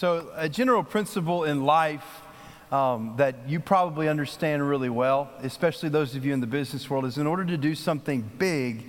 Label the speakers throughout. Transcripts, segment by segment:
Speaker 1: So, a general principle in life um, that you probably understand really well, especially those of you in the business world, is in order to do something big,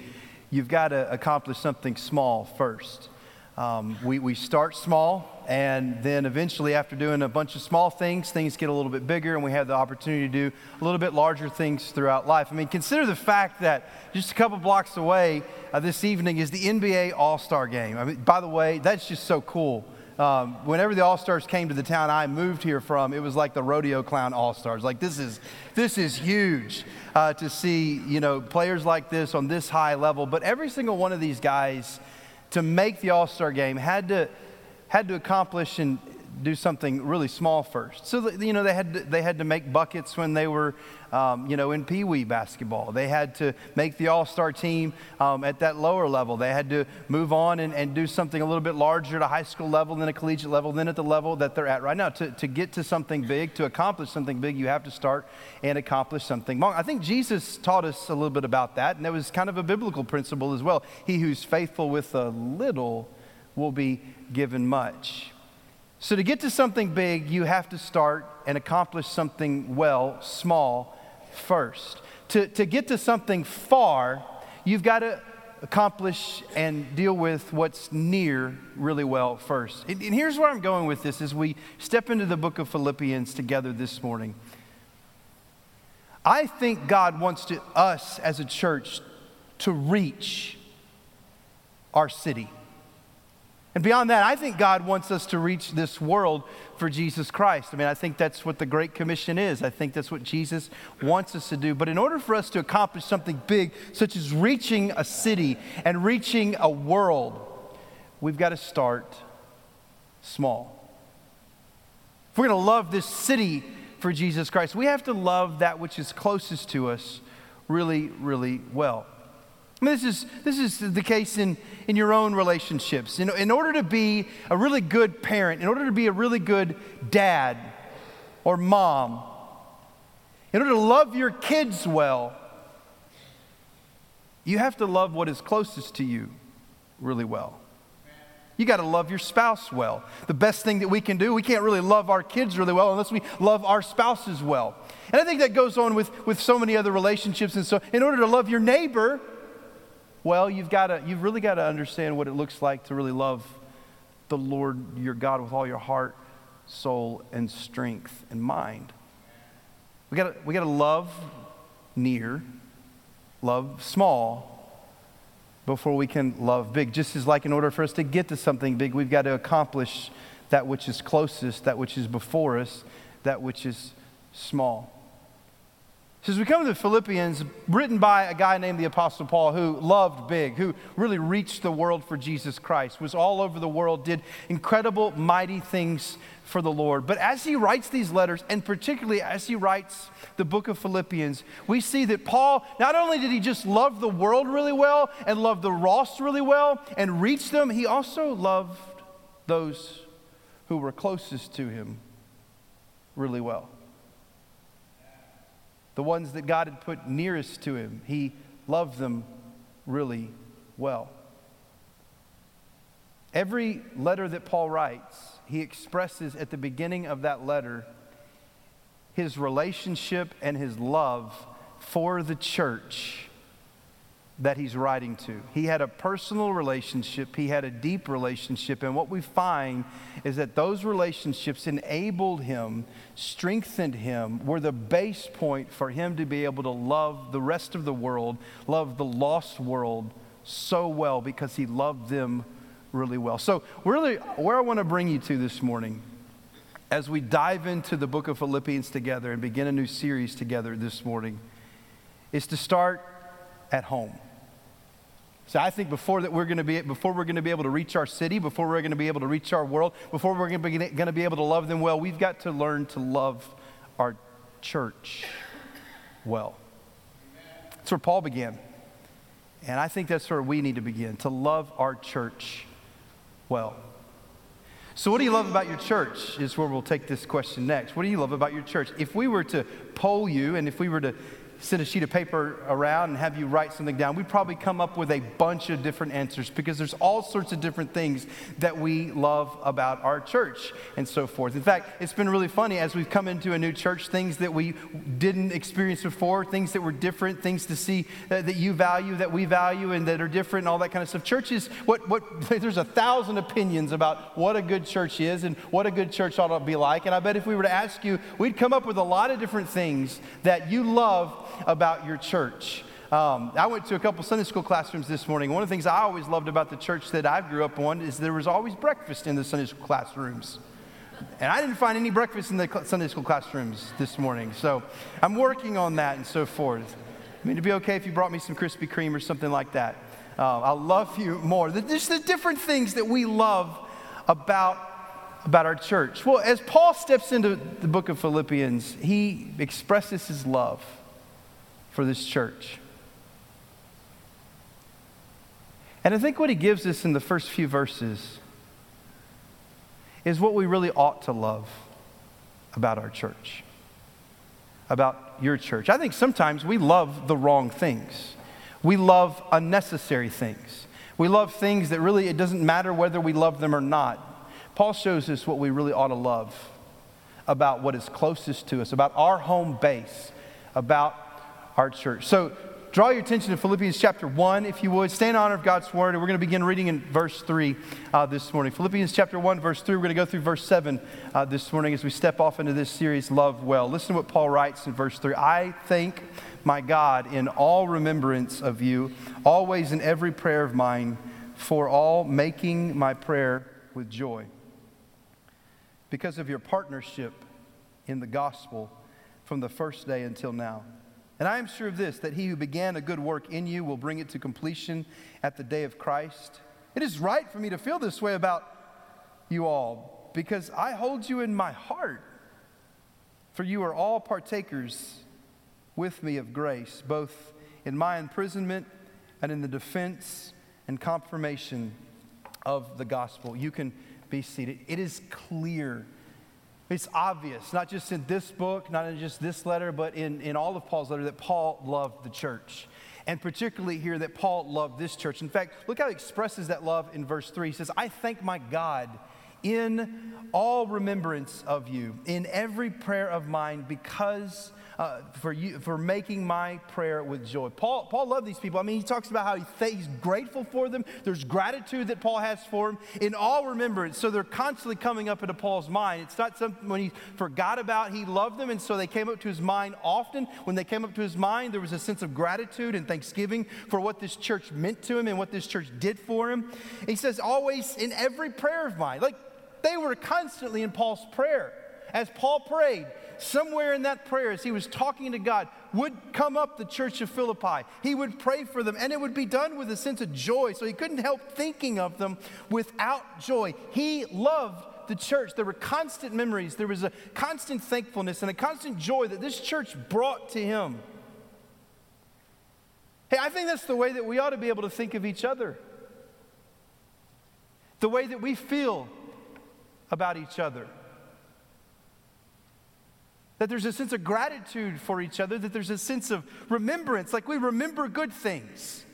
Speaker 1: you've got to accomplish something small first. Um, we, we start small, and then eventually, after doing a bunch of small things, things get a little bit bigger, and we have the opportunity to do a little bit larger things throughout life. I mean, consider the fact that just a couple blocks away uh, this evening is the NBA All Star game. I mean, by the way, that's just so cool. Um, whenever the All Stars came to the town I moved here from, it was like the rodeo clown All Stars. Like this is this is huge uh, to see you know players like this on this high level. But every single one of these guys to make the All Star game had to, had to accomplish and do something really small first. So, you know, they had to, they had to make buckets when they were, um, you know, in Pee Wee basketball. They had to make the All Star team um, at that lower level. They had to move on and, and do something a little bit larger at a high school level, then a collegiate level, then at the level that they're at right now. To, to get to something big, to accomplish something big, you have to start and accomplish something long. I think Jesus taught us a little bit about that, and that was kind of a biblical principle as well. He who's faithful with a little will be given much. So, to get to something big, you have to start and accomplish something well, small, first. To, to get to something far, you've got to accomplish and deal with what's near really well first. And, and here's where I'm going with this as we step into the book of Philippians together this morning. I think God wants to, us as a church to reach our city. And beyond that, I think God wants us to reach this world for Jesus Christ. I mean, I think that's what the Great Commission is. I think that's what Jesus wants us to do. But in order for us to accomplish something big, such as reaching a city and reaching a world, we've got to start small. If we're going to love this city for Jesus Christ, we have to love that which is closest to us really, really well. I mean, this is, this is the case in, in your own relationships. In, in order to be a really good parent, in order to be a really good dad or mom, in order to love your kids well, you have to love what is closest to you really well. You got to love your spouse well. The best thing that we can do, we can't really love our kids really well unless we love our spouses well. And I think that goes on with, with so many other relationships. And so, in order to love your neighbor, well, you've, got to, you've really got to understand what it looks like to really love the Lord your God with all your heart, soul, and strength and mind. We got we to love near, love small, before we can love big. Just as, like, in order for us to get to something big, we've got to accomplish that which is closest, that which is before us, that which is small. So as we come to the Philippians, written by a guy named the Apostle Paul who loved big, who really reached the world for Jesus Christ, was all over the world, did incredible, mighty things for the Lord. But as he writes these letters, and particularly as he writes the book of Philippians, we see that Paul, not only did he just love the world really well and love the Ross really well and reach them, he also loved those who were closest to him really well the ones that God had put nearest to him. He loved them really well. Every letter that Paul writes, he expresses at the beginning of that letter his relationship and his love for the church that he's writing to. He had a personal relationship, he had a deep relationship, and what we find is that those relationships enabled him, strengthened him, were the base point for him to be able to love the rest of the world, love the lost world so well because he loved them really well. So, really, where I want to bring you to this morning as we dive into the book of Philippians together and begin a new series together this morning is to start at home. So I think before that we're going to be before we're going to be able to reach our city, before we're going to be able to reach our world, before we're going to be, going to be able to love them well, we've got to learn to love our church well. That's where Paul began. And I think that's where we need to begin to love our church well. So, what do you love about your church? Is where we'll take this question next. What do you love about your church? If we were to poll you and if we were to send a sheet of paper around and have you write something down, we'd probably come up with a bunch of different answers because there's all sorts of different things that we love about our church and so forth. In fact, it's been really funny as we've come into a new church, things that we didn't experience before, things that were different, things to see that, that you value, that we value, and that are different, and all that kind of stuff. Churches, what, what, there's a thousand opinions about what a good church is and what a good church ought to be like. And I bet if we were to ask you, we'd come up with a lot of different things that you love about your church. Um, I went to a couple Sunday school classrooms this morning. One of the things I always loved about the church that I grew up on is there was always breakfast in the Sunday school classrooms. And I didn't find any breakfast in the Sunday school classrooms this morning. So I'm working on that and so forth. I mean, it'd be okay if you brought me some Krispy Kreme or something like that. Uh, I'll love you more. There's the different things that we love about about our church? Well, as Paul steps into the book of Philippians, he expresses his love for this church. And I think what he gives us in the first few verses is what we really ought to love about our church, about your church. I think sometimes we love the wrong things. We love unnecessary things. We love things that really, it doesn't matter whether we love them or not. Paul shows us what we really ought to love about what is closest to us, about our home base, about our church. So draw your attention to Philippians chapter 1, if you would. Stay in honor of God's word, and we're going to begin reading in verse 3 uh, this morning. Philippians chapter 1, verse 3. We're going to go through verse 7 uh, this morning as we step off into this series, Love Well. Listen to what Paul writes in verse 3. I thank my God in all remembrance of you, always in every prayer of mine, for all making my prayer with joy because of your partnership in the gospel from the first day until now. And I am sure of this that he who began a good work in you will bring it to completion at the day of Christ. It is right for me to feel this way about you all because I hold you in my heart. For you are all partakers with me of grace, both in my imprisonment and in the defense and confirmation of the gospel. You can be seated. It is clear. It's obvious, not just in this book, not in just this letter, but in, in all of Paul's letter, that Paul loved the church. And particularly here, that Paul loved this church. In fact, look how he expresses that love in verse 3. He says, I thank my God in all remembrance of you, in every prayer of mine, because uh, for, you, for making my prayer with joy. Paul, Paul loved these people. I mean, he talks about how he th- he's grateful for them. There's gratitude that Paul has for them in all remembrance. So they're constantly coming up into Paul's mind. It's not something when he forgot about, he loved them, and so they came up to his mind often. When they came up to his mind, there was a sense of gratitude and thanksgiving for what this church meant to him and what this church did for him. He says, always in every prayer of mine. Like they were constantly in Paul's prayer. As Paul prayed, somewhere in that prayer, as he was talking to God, would come up the church of Philippi. He would pray for them, and it would be done with a sense of joy. So he couldn't help thinking of them without joy. He loved the church. There were constant memories, there was a constant thankfulness, and a constant joy that this church brought to him. Hey, I think that's the way that we ought to be able to think of each other. The way that we feel about each other that there's a sense of gratitude for each other, that there's a sense of remembrance, like we remember good things.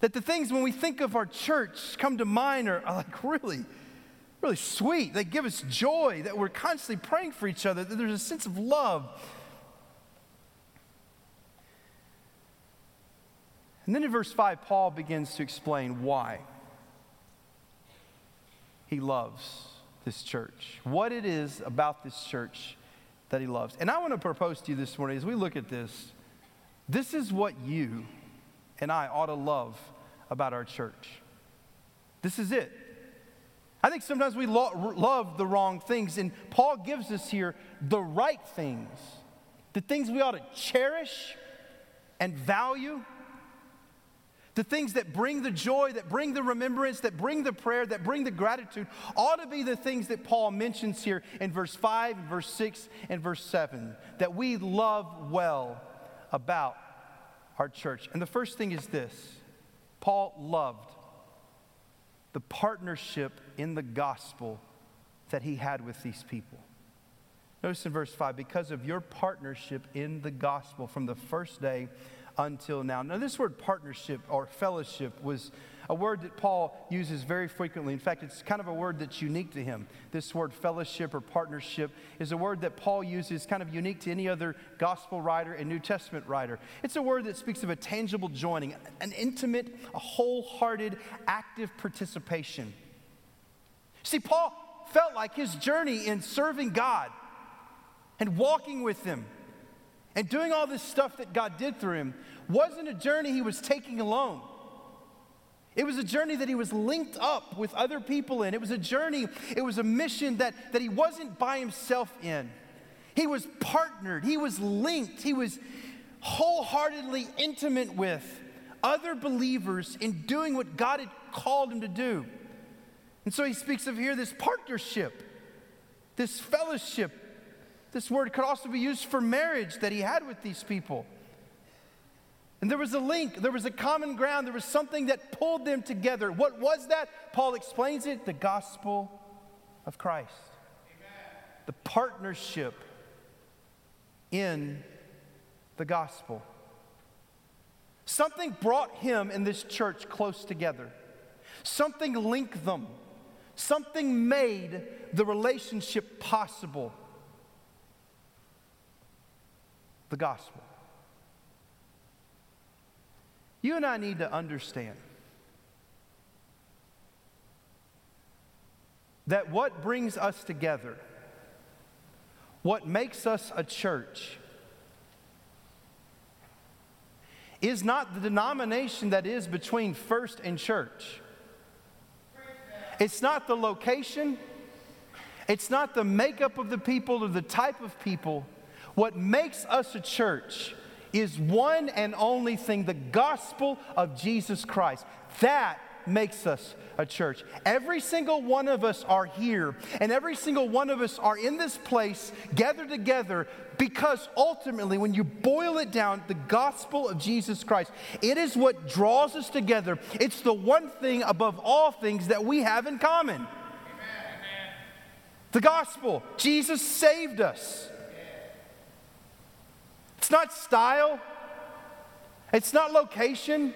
Speaker 1: That the things when we think of our church come to mind are, are like really, really sweet. They give us joy, that we're constantly praying for each other, that there's a sense of love. And then in verse 5, Paul begins to explain why he loves this church, what it is about this church that he loves. And I want to propose to you this morning as we look at this this is what you and I ought to love about our church. This is it. I think sometimes we lo- love the wrong things, and Paul gives us here the right things, the things we ought to cherish and value the things that bring the joy, that bring the remembrance, that bring the prayer, that bring the gratitude, ought to be the things that Paul mentions here in verse 5, and verse 6, and verse 7, that we love well about our church. And the first thing is this Paul loved the partnership in the gospel that he had with these people. Notice in verse 5 because of your partnership in the gospel from the first day until now. Now, this word partnership or fellowship was a word that Paul uses very frequently. In fact, it's kind of a word that's unique to him. This word fellowship or partnership is a word that Paul uses kind of unique to any other gospel writer and New Testament writer. It's a word that speaks of a tangible joining, an intimate, a wholehearted, active participation. See, Paul felt like his journey in serving God and walking with Him and doing all this stuff that God did through him wasn't a journey he was taking alone. It was a journey that he was linked up with other people in. It was a journey, it was a mission that, that he wasn't by himself in. He was partnered, he was linked, he was wholeheartedly intimate with other believers in doing what God had called him to do. And so he speaks of here this partnership, this fellowship. This word could also be used for marriage that he had with these people. And there was a link, there was a common ground, there was something that pulled them together. What was that? Paul explains it the gospel of Christ. Amen. The partnership in the gospel. Something brought him and this church close together. Something linked them. Something made the relationship possible. The gospel. You and I need to understand that what brings us together, what makes us a church, is not the denomination that is between First and Church. It's not the location. It's not the makeup of the people or the type of people. What makes us a church is one and only thing the gospel of Jesus Christ. That makes us a church. Every single one of us are here, and every single one of us are in this place gathered together because ultimately, when you boil it down, the gospel of Jesus Christ, it is what draws us together. It's the one thing above all things that we have in common. Amen. The gospel. Jesus saved us. It's not style, it's not location,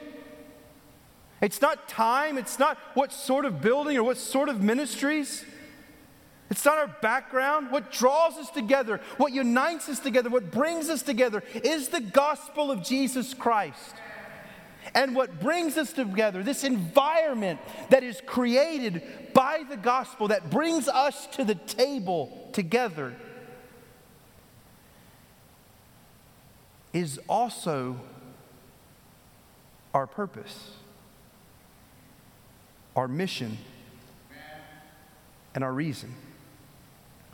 Speaker 1: it's not time, it's not what sort of building or what sort of ministries. It's not our background. What draws us together, what unites us together, what brings us together is the gospel of Jesus Christ. And what brings us together, this environment that is created by the gospel that brings us to the table together is also our purpose, our mission, and our reason.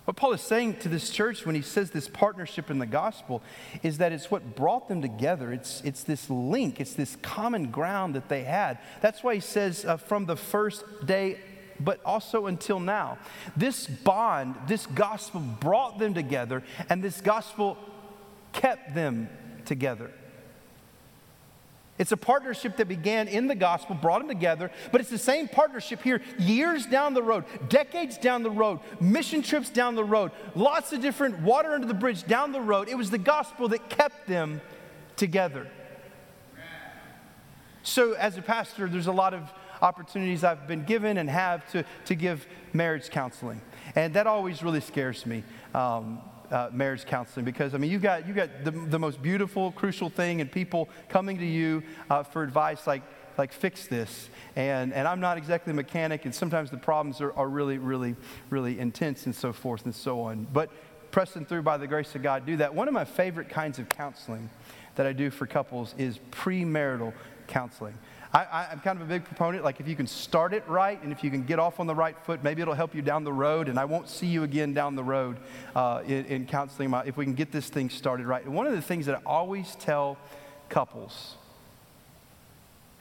Speaker 1: What Paul is saying to this church when he says this partnership in the gospel is that it's what brought them together. It's, it's this link, it's this common ground that they had. That's why he says uh, from the first day, but also until now. This bond, this gospel brought them together, and this gospel kept them together. It's a partnership that began in the gospel, brought them together, but it's the same partnership here years down the road, decades down the road, mission trips down the road, lots of different water under the bridge down the road. It was the gospel that kept them together. So, as a pastor, there's a lot of opportunities I've been given and have to, to give marriage counseling. And that always really scares me. Um, uh, marriage counseling because I mean you've got you got the, the most beautiful, crucial thing, and people coming to you uh, for advice like like fix this. And and i'm not exactly a mechanic and sometimes the problems are, are really really really intense and so forth and so on. But pressing through by the grace of god do that. One of my favorite kinds of counseling that i do for couples is premarital counseling I, am kind of a big proponent. Like, if you can start it right and if you can get off on the right foot, maybe it'll help you down the road. And I won't see you again down the road uh, in, in, counseling if we can get this thing started right. And one of the things that I always tell couples,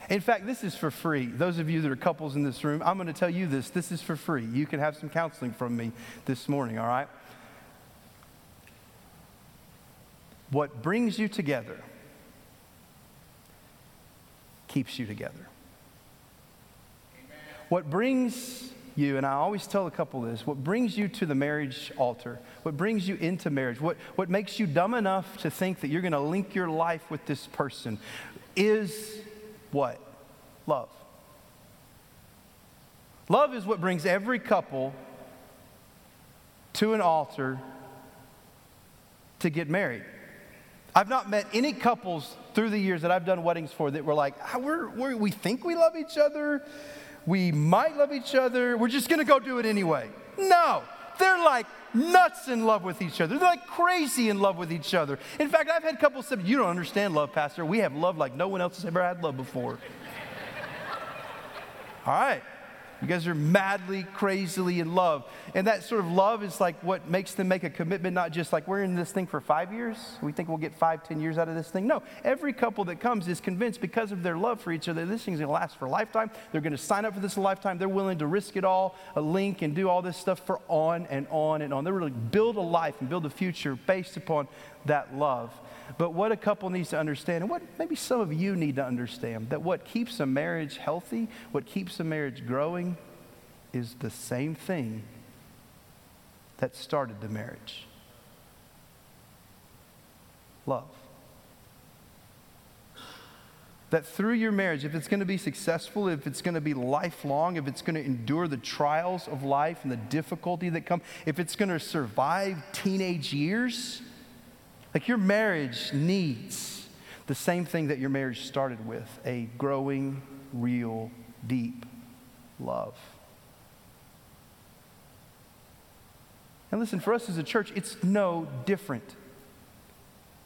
Speaker 1: in fact, this is for free. Those of you that are couples in this room, I'm going to tell you this. This is for free. You can have some counseling from me this morning, all right? What brings you together keeps you together. What brings you, and I always tell a couple this what brings you to the marriage altar, what brings you into marriage, what, what makes you dumb enough to think that you're going to link your life with this person is what? Love. Love is what brings every couple to an altar to get married. I've not met any couples through the years that I've done weddings for that were like, ah, we're, we're, we think we love each other, we might love each other, we're just gonna go do it anyway. No, they're like nuts in love with each other. They're like crazy in love with each other. In fact, I've had couples say, You don't understand love, Pastor. We have love like no one else has ever had love before. All right. You guys are madly, crazily in love. And that sort of love is like what makes them make a commitment, not just like we're in this thing for five years. We think we'll get five, ten years out of this thing. No, every couple that comes is convinced because of their love for each other, this thing's gonna last for a lifetime. They're gonna sign up for this a lifetime. They're willing to risk it all, a link, and do all this stuff for on and on and on. They're really build a life and build a future based upon that love. But what a couple needs to understand, and what maybe some of you need to understand, that what keeps a marriage healthy, what keeps a marriage growing, is the same thing that started the marriage love. That through your marriage, if it's going to be successful, if it's going to be lifelong, if it's going to endure the trials of life and the difficulty that come, if it's going to survive teenage years, like your marriage needs the same thing that your marriage started with a growing, real, deep love. And listen, for us as a church, it's no different.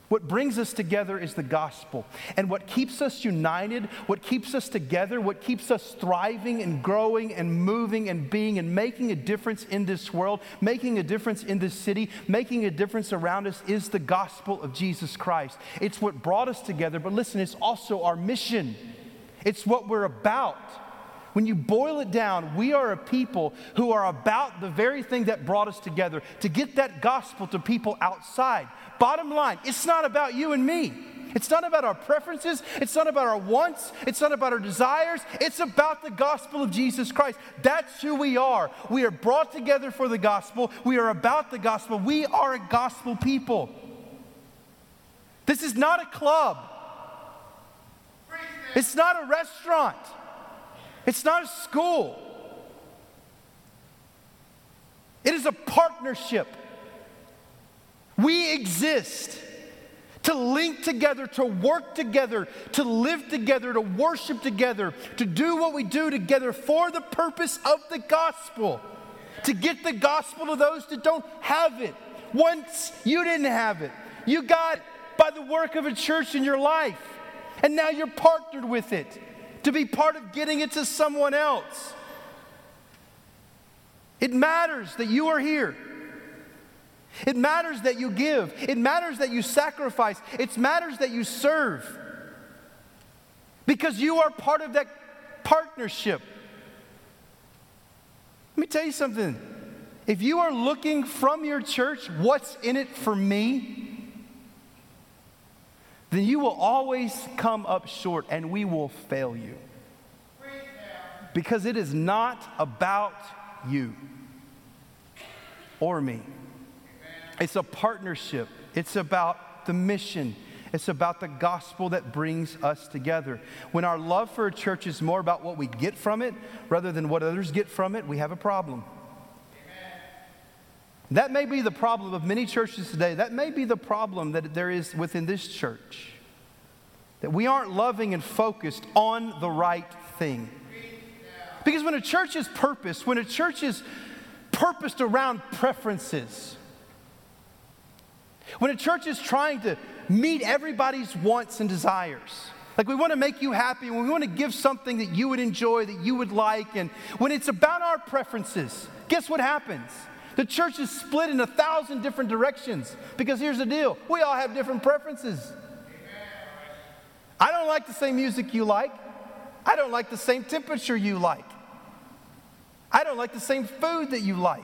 Speaker 1: What brings us together is the gospel. And what keeps us united, what keeps us together, what keeps us thriving and growing and moving and being and making a difference in this world, making a difference in this city, making a difference around us is the gospel of Jesus Christ. It's what brought us together, but listen, it's also our mission. It's what we're about. When you boil it down, we are a people who are about the very thing that brought us together to get that gospel to people outside. Bottom line, it's not about you and me. It's not about our preferences. It's not about our wants. It's not about our desires. It's about the gospel of Jesus Christ. That's who we are. We are brought together for the gospel. We are about the gospel. We are a gospel people. This is not a club, it's not a restaurant, it's not a school. It is a partnership. We exist to link together, to work together, to live together, to worship together, to do what we do together for the purpose of the gospel, to get the gospel to those that don't have it. Once you didn't have it, you got it by the work of a church in your life, and now you're partnered with it to be part of getting it to someone else. It matters that you are here. It matters that you give. It matters that you sacrifice. It matters that you serve. Because you are part of that partnership. Let me tell you something. If you are looking from your church, what's in it for me? Then you will always come up short and we will fail you. Because it is not about you or me. It's a partnership, it's about the mission. It's about the gospel that brings us together. When our love for a church is more about what we get from it rather than what others get from it, we have a problem. That may be the problem of many churches today. That may be the problem that there is within this church. That we aren't loving and focused on the right thing. Because when a church is purposed, when a church is purposed around preferences, when a church is trying to meet everybody's wants and desires, like we want to make you happy, we want to give something that you would enjoy, that you would like, and when it's about our preferences, guess what happens? The church is split in a thousand different directions because here's the deal we all have different preferences. I don't like the same music you like, I don't like the same temperature you like, I don't like the same food that you like.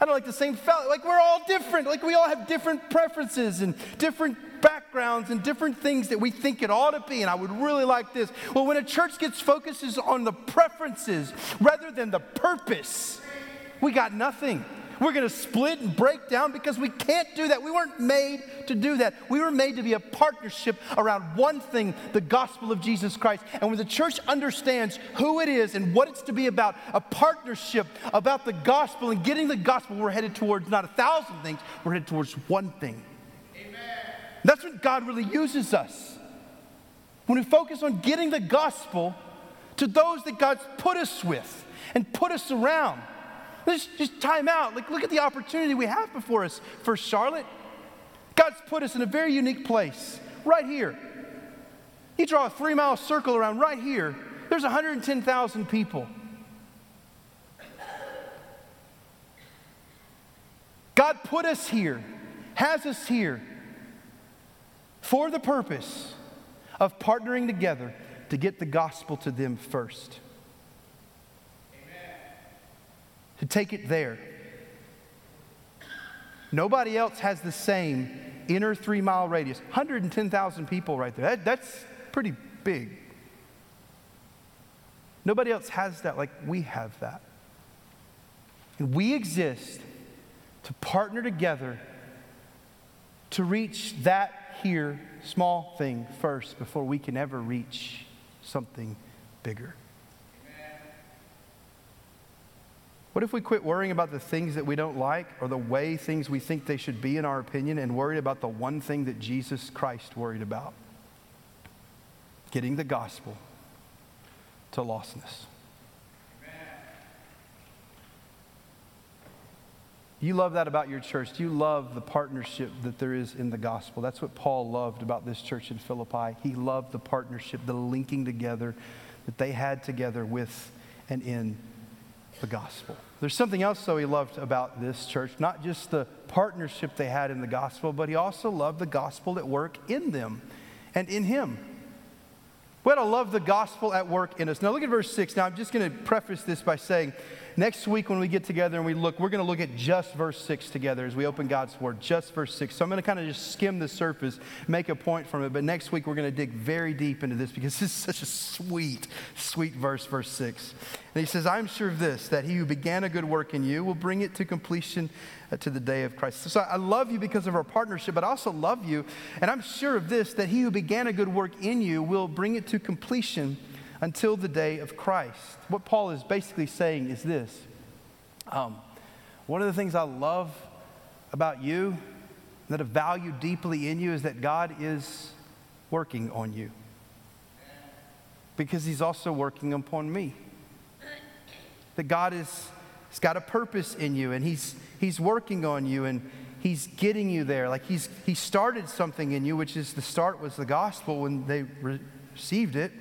Speaker 1: I don't like the same. Like we're all different. Like we all have different preferences and different backgrounds and different things that we think it ought to be, and I would really like this. Well, when a church gets focuses on the preferences rather than the purpose, we got nothing. We're going to split and break down because we can't do that. We weren't made to do that. We were made to be a partnership around one thing the gospel of Jesus Christ. And when the church understands who it is and what it's to be about, a partnership about the gospel and getting the gospel, we're headed towards not a thousand things, we're headed towards one thing. Amen. That's what God really uses us. When we focus on getting the gospel to those that God's put us with and put us around. Let's just time out. Like, look at the opportunity we have before us for Charlotte. God's put us in a very unique place, right here. You draw a three mile circle around right here, there's 110,000 people. God put us here, has us here for the purpose of partnering together to get the gospel to them first. To take it there. Nobody else has the same inner three mile radius. 110,000 people right there. That, that's pretty big. Nobody else has that like we have that. And we exist to partner together to reach that here small thing first before we can ever reach something bigger. What if we quit worrying about the things that we don't like or the way things we think they should be in our opinion and worried about the one thing that Jesus Christ worried about? Getting the gospel to lostness. You love that about your church. You love the partnership that there is in the gospel. That's what Paul loved about this church in Philippi. He loved the partnership, the linking together that they had together with and in the gospel. There's something else, though, he loved about this church, not just the partnership they had in the gospel, but he also loved the gospel at work in them and in him. We ought to love the gospel at work in us. Now, look at verse 6. Now, I'm just going to preface this by saying next week when we get together and we look, we're going to look at just verse 6 together as we open God's Word, just verse 6. So I'm going to kind of just skim the surface, make a point from it. But next week we're going to dig very deep into this because this is such a sweet, sweet verse, verse 6. And he says, I'm sure of this, that he who began a good work in you will bring it to completion uh, to the day of Christ. So I love you because of our partnership, but I also love you. And I'm sure of this, that he who began a good work in you will bring it to completion until the day of Christ. What Paul is basically saying is this um, one of the things I love about you, that I value deeply in you, is that God is working on you. Because he's also working upon me that God is, has got a purpose in you and he's, he's working on you and he's getting you there. Like he's, he started something in you, which is the start was the gospel when they re- received it.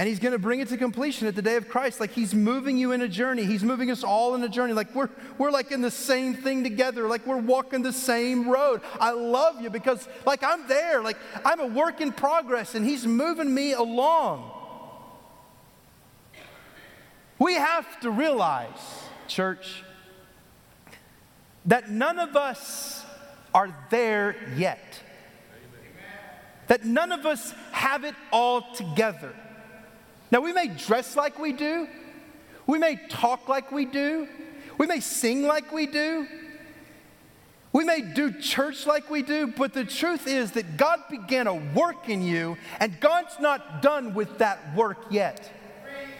Speaker 1: And he's going to bring it to completion at the day of Christ. Like he's moving you in a journey. He's moving us all in a journey. Like we're, we're like in the same thing together. Like we're walking the same road. I love you because like I'm there. Like I'm a work in progress and he's moving me along. We have to realize, church, that none of us are there yet. That none of us have it all together. Now, we may dress like we do, we may talk like we do, we may sing like we do, we may do church like we do, but the truth is that God began a work in you, and God's not done with that work yet.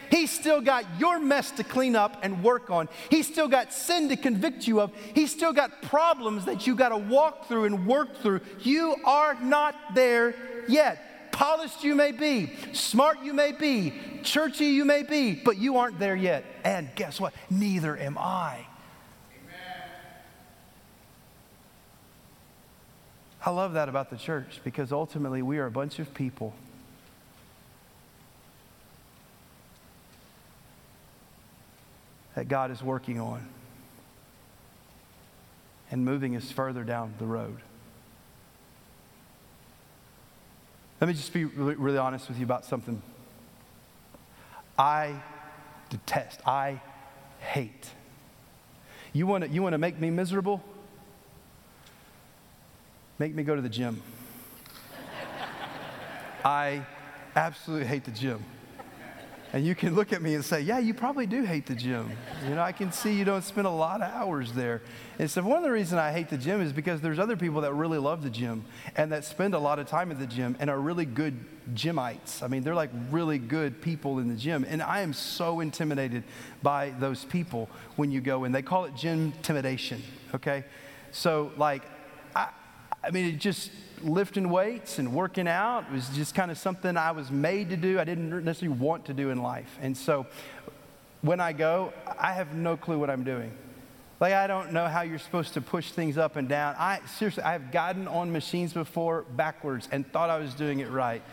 Speaker 1: He's still got your mess to clean up and work on. He's still got sin to convict you of. He's still got problems that you got to walk through and work through. You are not there yet. Polished you may be, smart you may be, churchy you may be, but you aren't there yet. And guess what? Neither am I. I love that about the church because ultimately we are a bunch of people that God is working on and moving us further down the road. Let me just be really, really honest with you about something. I detest, I hate. You want to you wanna make me miserable? Make me go to the gym. I absolutely hate the gym. And you can look at me and say, Yeah, you probably do hate the gym. You know, I can see you don't spend a lot of hours there. And so, one of the reasons I hate the gym is because there's other people that really love the gym and that spend a lot of time at the gym and are really good gymites. I mean, they're like really good people in the gym. And I am so intimidated by those people when you go in. They call it gym intimidation, okay? So, like, I, I mean, it just, lifting weights and working out was just kind of something I was made to do. I didn't necessarily want to do in life. And so when I go, I have no clue what I'm doing. Like, I don't know how you're supposed to push things up and down. I seriously, I have gotten on machines before backwards and thought I was doing it right.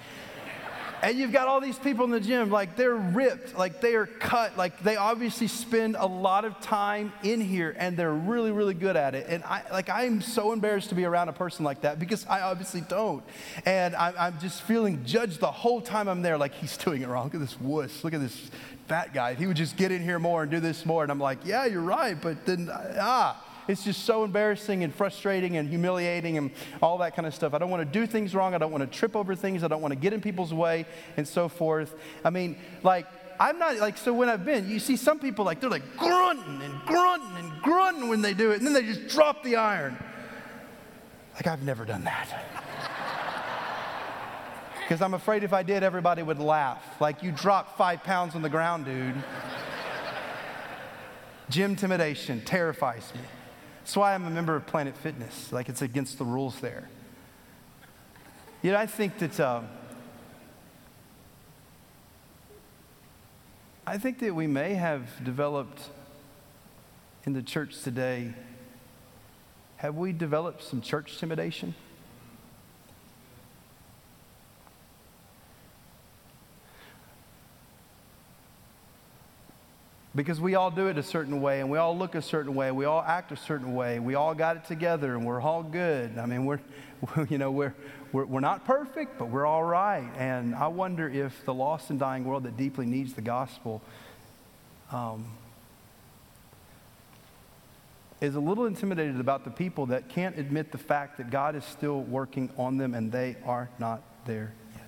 Speaker 1: And you've got all these people in the gym, like they're ripped, like they are cut, like they obviously spend a lot of time in here and they're really, really good at it. And I, like, I'm so embarrassed to be around a person like that because I obviously don't. And I'm, I'm just feeling judged the whole time I'm there, like he's doing it wrong. Look at this wuss. Look at this fat guy. If He would just get in here more and do this more. And I'm like, yeah, you're right. But then, ah, it's just so embarrassing and frustrating and humiliating and all that kind of stuff. I don't want to do things wrong. I don't want to trip over things. I don't want to get in people's way and so forth. I mean, like, I'm not like, so when I've been, you see some people like, they're like grunting and grunting and grunting when they do it, and then they just drop the iron. Like, I've never done that. Because I'm afraid if I did, everybody would laugh. Like, you dropped five pounds on the ground, dude. Gym intimidation terrifies me. That's why I'm a member of Planet Fitness. Like it's against the rules there. Know, I think that um, I think that we may have developed in the church today. Have we developed some church intimidation? Because we all do it a certain way and we all look a certain way, we all act a certain way, we all got it together and we're all good. I mean, we're, you know, we're, we're, we're not perfect, but we're all right. And I wonder if the lost and dying world that deeply needs the gospel um, is a little intimidated about the people that can't admit the fact that God is still working on them and they are not there yet.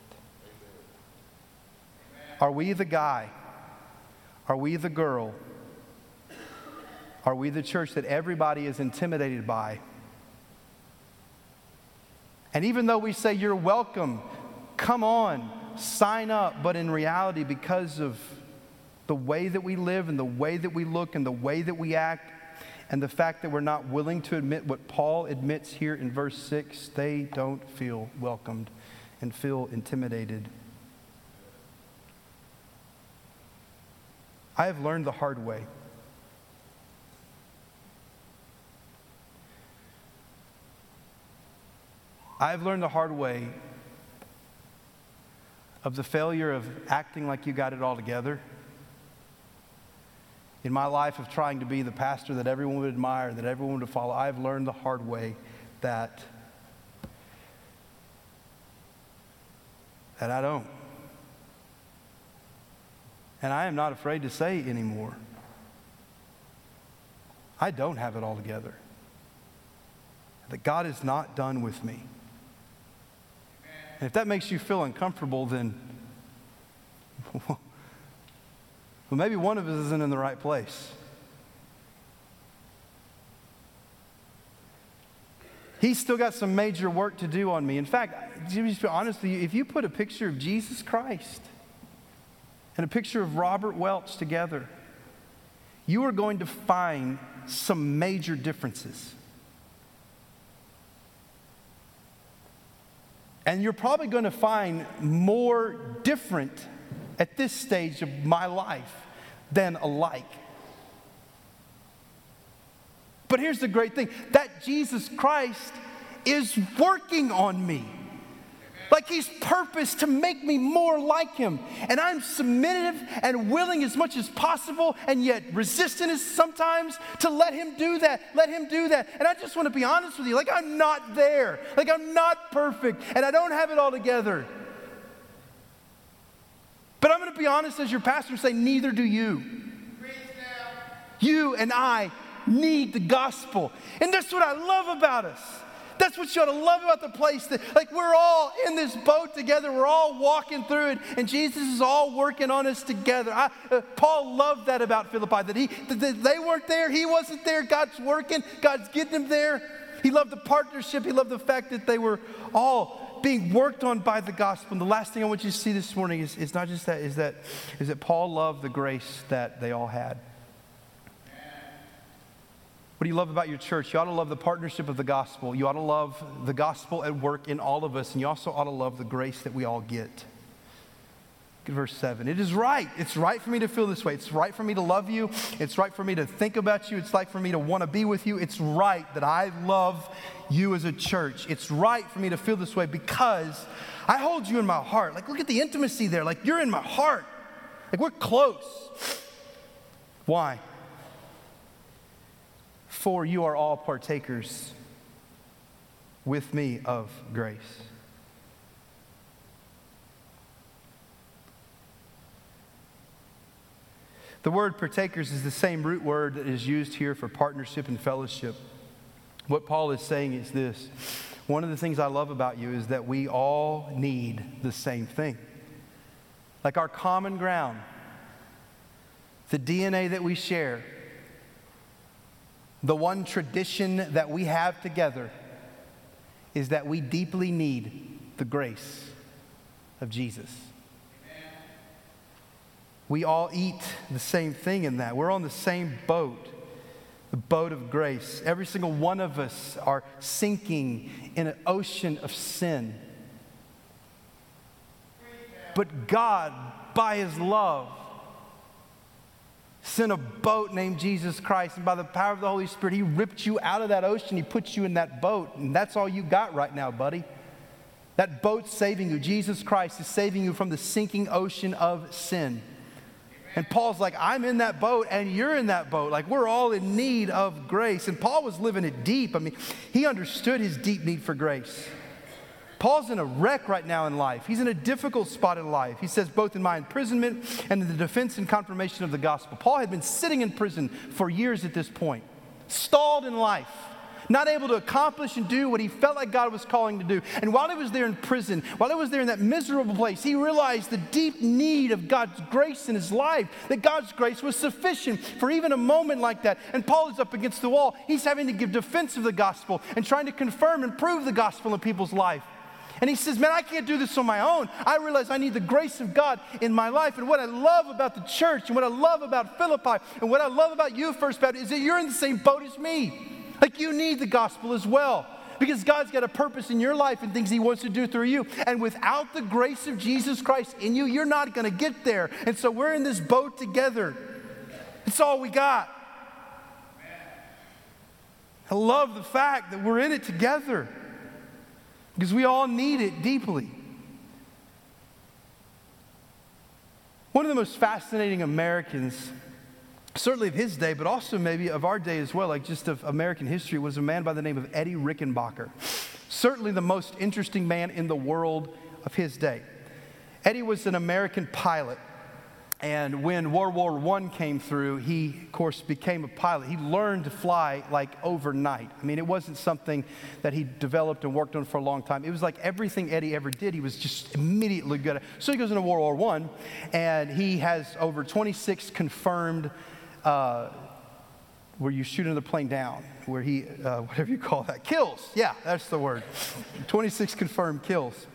Speaker 1: Are we the guy? Are we the girl? Are we the church that everybody is intimidated by? And even though we say, You're welcome, come on, sign up, but in reality, because of the way that we live and the way that we look and the way that we act, and the fact that we're not willing to admit what Paul admits here in verse 6, they don't feel welcomed and feel intimidated. I have learned the hard way. I've learned the hard way of the failure of acting like you got it all together. In my life of trying to be the pastor that everyone would admire, that everyone would follow, I've learned the hard way that that I don't. And I am not afraid to say anymore. I don't have it all together. That God is not done with me. And if that makes you feel uncomfortable, then well, maybe one of us isn't in the right place. He's still got some major work to do on me. In fact, to be honest with you, if you put a picture of Jesus Christ and a picture of Robert Welch together, you are going to find some major differences. And you're probably going to find more different at this stage of my life than alike. But here's the great thing that Jesus Christ is working on me. Like he's purposed to make me more like him. And I'm submissive and willing as much as possible, and yet resistant as sometimes to let him do that. Let him do that. And I just want to be honest with you. Like I'm not there. Like I'm not perfect, and I don't have it all together. But I'm going to be honest as your pastor and say, neither do you. You and I need the gospel. And that's what I love about us That's what you ought to love about the place. That, like we're all in this boat together. We're all walking through it, and Jesus is all working on us together. I, uh, Paul loved that about Philippi. That he, that they weren't there. He wasn't there. God's working. God's getting them there. He loved the partnership. He loved the fact that they were all being worked on by the gospel. And the last thing I want you to see this morning is, is not just that, is that, is that Paul loved the grace that they all had. What do you love about your church? You ought to love the partnership of the gospel. You ought to love the gospel at work in all of us, and you also ought to love the grace that we all get. verse 7. It is right. It's right for me to feel this way. It's right for me to love you. It's right for me to think about you. It's like for me to want to be with you. It's right that I love you as a church. It's right for me to feel this way because I hold you in my heart. Like, look at the intimacy there. Like, you're in my heart. Like, we're close. Why? For you are all partakers with me of grace. The word partakers is the same root word that is used here for partnership and fellowship. What Paul is saying is this one of the things I love about you is that we all need the same thing. Like our common ground, the DNA that we share, the one tradition that we have together is that we deeply need the grace of Jesus. We all eat the same thing in that. We're on the same boat, the boat of grace. Every single one of us are sinking in an ocean of sin. But God, by His love, sent a boat named Jesus Christ, and by the power of the Holy Spirit, He ripped you out of that ocean. He put you in that boat, and that's all you got right now, buddy. That boat's saving you. Jesus Christ is saving you from the sinking ocean of sin. And Paul's like, I'm in that boat and you're in that boat. Like, we're all in need of grace. And Paul was living it deep. I mean, he understood his deep need for grace. Paul's in a wreck right now in life. He's in a difficult spot in life. He says, both in my imprisonment and in the defense and confirmation of the gospel. Paul had been sitting in prison for years at this point, stalled in life, not able to accomplish and do what he felt like God was calling to do. And while he was there in prison, while he was there in that miserable place, he realized the deep need of God's grace in his life, that God's grace was sufficient for even a moment like that. And Paul is up against the wall. He's having to give defense of the gospel and trying to confirm and prove the gospel in people's life. And he says, Man, I can't do this on my own. I realize I need the grace of God in my life. And what I love about the church and what I love about Philippi and what I love about you, First Baptist, is that you're in the same boat as me. Like you need the gospel as well. Because God's got a purpose in your life and things He wants to do through you. And without the grace of Jesus Christ in you, you're not going to get there. And so we're in this boat together. It's all we got. I love the fact that we're in it together because we all need it deeply. One of the most fascinating Americans, certainly of his day, but also maybe of our day as well, like just of American history, was a man by the name of Eddie Rickenbacker. Certainly the most interesting man in the world of his day. Eddie was an American pilot and when World War I came through, he, of course, became a pilot. He learned to fly like overnight. I mean, it wasn't something that he developed and worked on for a long time. It was like everything Eddie ever did, he was just immediately good at. So he goes into World War I, and he has over 26 confirmed. Uh, where you shoot another plane down, where he, uh, whatever you call that, kills. Yeah, that's the word. 26 confirmed kills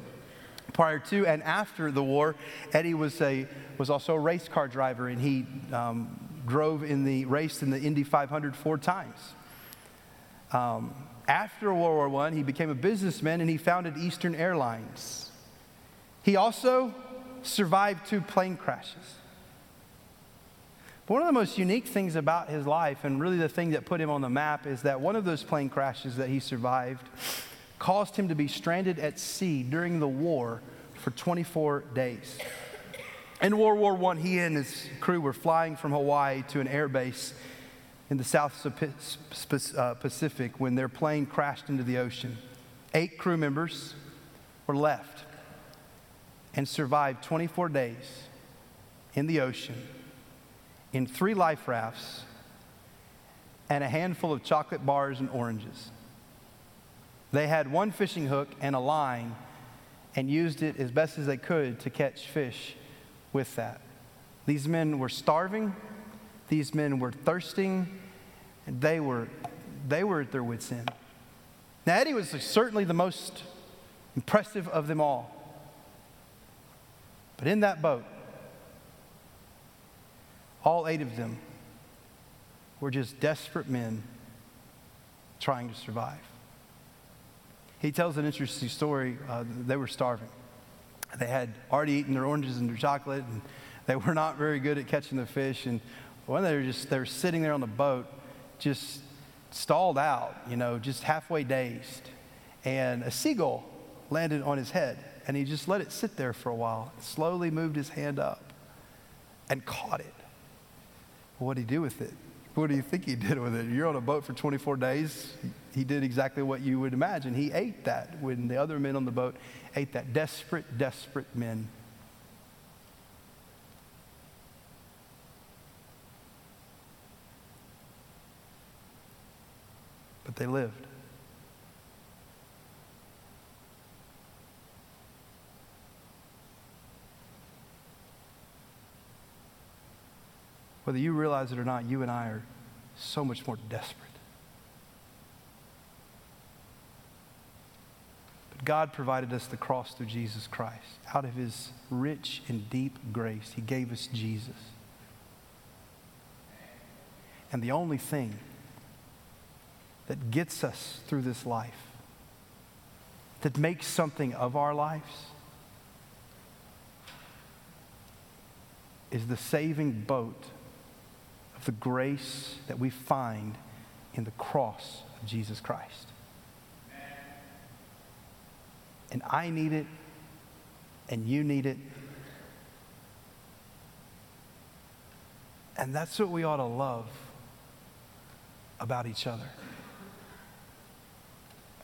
Speaker 1: prior to and after the war, Eddie was, a, was also a race car driver, and he um, drove in the race in the Indy 500 four times. Um, after World War I, he became a businessman and he founded Eastern Airlines. He also survived two plane crashes. But one of the most unique things about his life, and really the thing that put him on the map, is that one of those plane crashes that he survived caused him to be stranded at sea during the war for 24 days. In World War I, he and his crew were flying from Hawaii to an air base in the South uh, Pacific when their plane crashed into the ocean. Eight crew members were left and survived 24 days in the ocean in three life rafts and a handful of chocolate bars and oranges. They had one fishing hook and a line and used it as best as they could to catch fish with that. These men were starving, these men were thirsting, and they were, they were at their wits' end. Now, Eddie was certainly the most impressive of them all. But in that boat, all eight of them were just desperate men trying to survive. He tells an interesting story. Uh, they were starving. They had already eaten their oranges and their chocolate, and they were not very good at catching the fish. And when they were just they were sitting there on the boat, just stalled out, you know, just halfway dazed. And a seagull landed on his head, and he just let it sit there for a while, slowly moved his hand up and caught it. What did he do with it? What do you think he did with it? You're on a boat for 24 days. He did exactly what you would imagine. He ate that when the other men on the boat ate that. Desperate, desperate men. But they lived. Whether you realize it or not, you and I are so much more desperate. But God provided us the cross through Jesus Christ. Out of his rich and deep grace, he gave us Jesus. And the only thing that gets us through this life, that makes something of our lives, is the saving boat the grace that we find in the cross of Jesus Christ. And I need it, and you need it. And that's what we ought to love about each other.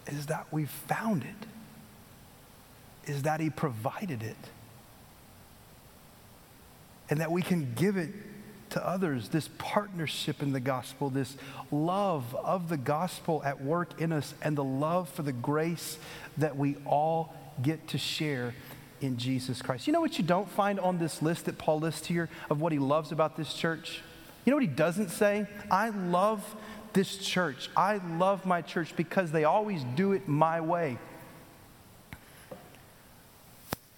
Speaker 1: Is that we found it. Is that he provided it. And that we can give it to others, this partnership in the gospel, this love of the gospel at work in us, and the love for the grace that we all get to share in Jesus Christ. You know what you don't find on this list that Paul lists here of what he loves about this church? You know what he doesn't say? I love this church. I love my church because they always do it my way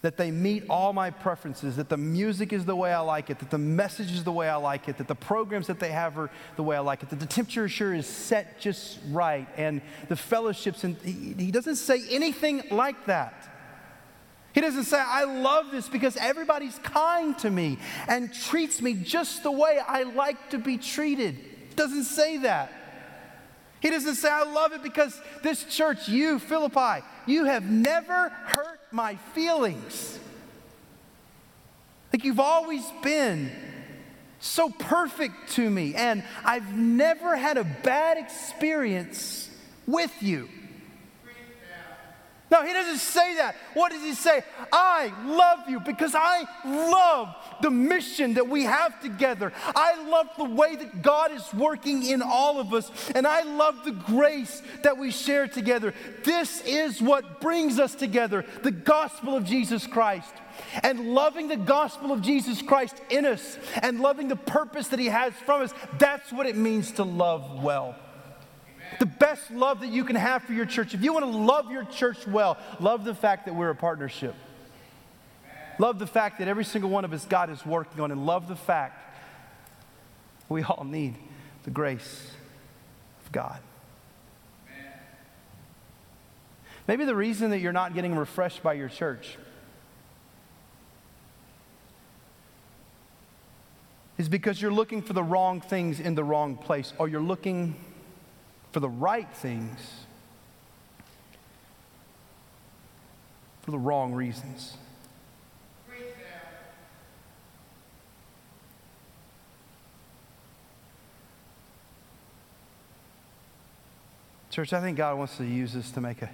Speaker 1: that they meet all my preferences, that the music is the way I like it, that the message is the way I like it, that the programs that they have are the way I like it, that the temperature sure is set just right, and the fellowships, and he, he doesn't say anything like that. He doesn't say, I love this because everybody's kind to me and treats me just the way I like to be treated. Doesn't say that. He doesn't say, I love it because this church, you, Philippi, you have never hurt my feelings. Like you've always been so perfect to me, and I've never had a bad experience with you. No, he doesn't say that. What does he say? I love you because I love the mission that we have together. I love the way that God is working in all of us, and I love the grace that we share together. This is what brings us together the gospel of Jesus Christ. And loving the gospel of Jesus Christ in us and loving the purpose that He has from us, that's what it means to love well. The best love that you can have for your church. If you want to love your church well, love the fact that we're a partnership. Love the fact that every single one of us God is working on, and love the fact we all need the grace of God. Maybe the reason that you're not getting refreshed by your church is because you're looking for the wrong things in the wrong place, or you're looking for the right things for the wrong reasons. Church, I think God wants to use this to make a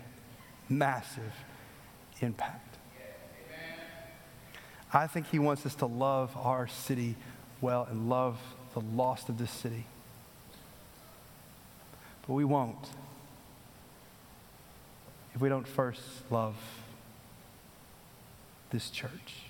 Speaker 1: massive impact. I think He wants us to love our city well and love the lost of this city. But we won't if we don't first love this church.